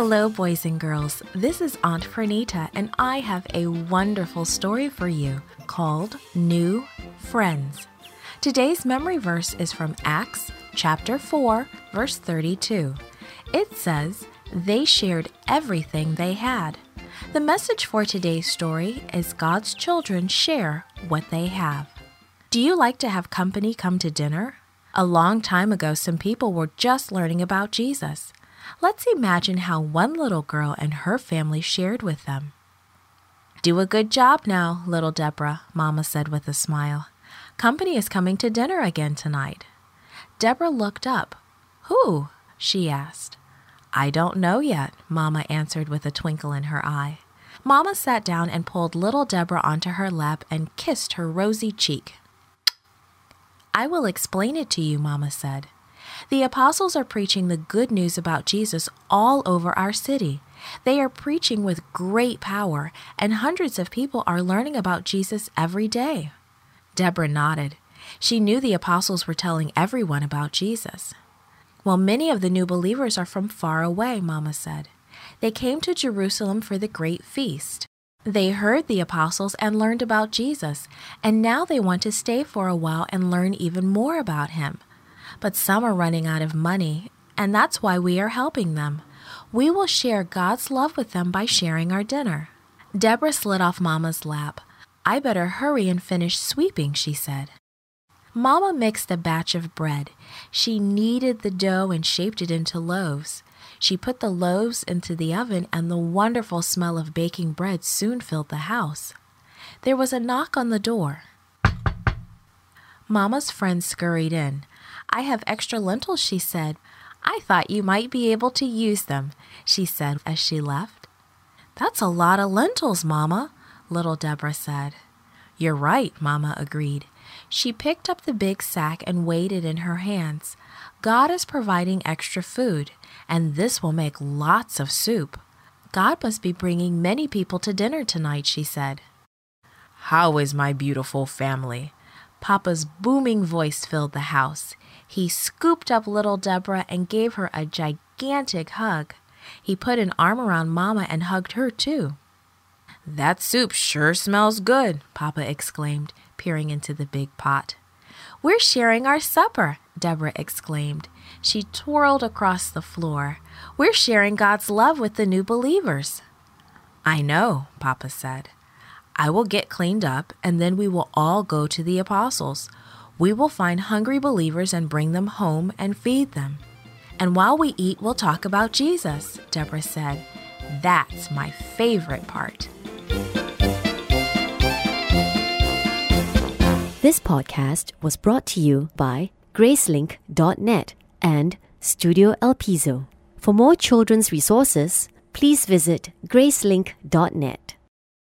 Hello, boys and girls. This is Aunt Fernita, and I have a wonderful story for you called New Friends. Today's memory verse is from Acts chapter 4, verse 32. It says, They shared everything they had. The message for today's story is God's children share what they have. Do you like to have company come to dinner? A long time ago, some people were just learning about Jesus. Let's imagine how one little girl and her family shared with them. Do a good job now, little Deborah, Mama said with a smile. Company is coming to dinner again tonight. Deborah looked up. Who? she asked. I don't know yet, Mama answered with a twinkle in her eye. Mama sat down and pulled little Deborah onto her lap and kissed her rosy cheek. I will explain it to you, Mama said. The apostles are preaching the good news about Jesus all over our city. They are preaching with great power, and hundreds of people are learning about Jesus every day. Deborah nodded. She knew the apostles were telling everyone about Jesus. Well, many of the new believers are from far away, Mama said. They came to Jerusalem for the great feast. They heard the apostles and learned about Jesus, and now they want to stay for a while and learn even more about him but some are running out of money, and that's why we are helping them. We will share God's love with them by sharing our dinner. Deborah slid off Mama's lap. I better hurry and finish sweeping, she said. Mama mixed a batch of bread. She kneaded the dough and shaped it into loaves. She put the loaves into the oven, and the wonderful smell of baking bread soon filled the house. There was a knock on the door. Mama's friend scurried in. I have extra lentils, she said. I thought you might be able to use them, she said as she left. That's a lot of lentils, Mama, little Deborah said. You're right, Mama agreed. She picked up the big sack and weighed it in her hands. God is providing extra food, and this will make lots of soup. God must be bringing many people to dinner tonight, she said. How is my beautiful family? Papa's booming voice filled the house. He scooped up little Deborah and gave her a gigantic hug. He put an arm around Mama and hugged her too. That soup sure smells good, Papa exclaimed, peering into the big pot. We're sharing our supper, Deborah exclaimed. She twirled across the floor. We're sharing God's love with the new believers. I know, Papa said. I will get cleaned up, and then we will all go to the apostles. We will find hungry believers and bring them home and feed them. And while we eat, we'll talk about Jesus, Deborah said. That's my favorite part. This podcast was brought to you by Gracelink.net and Studio El Piso. For more children's resources, please visit Gracelink.net.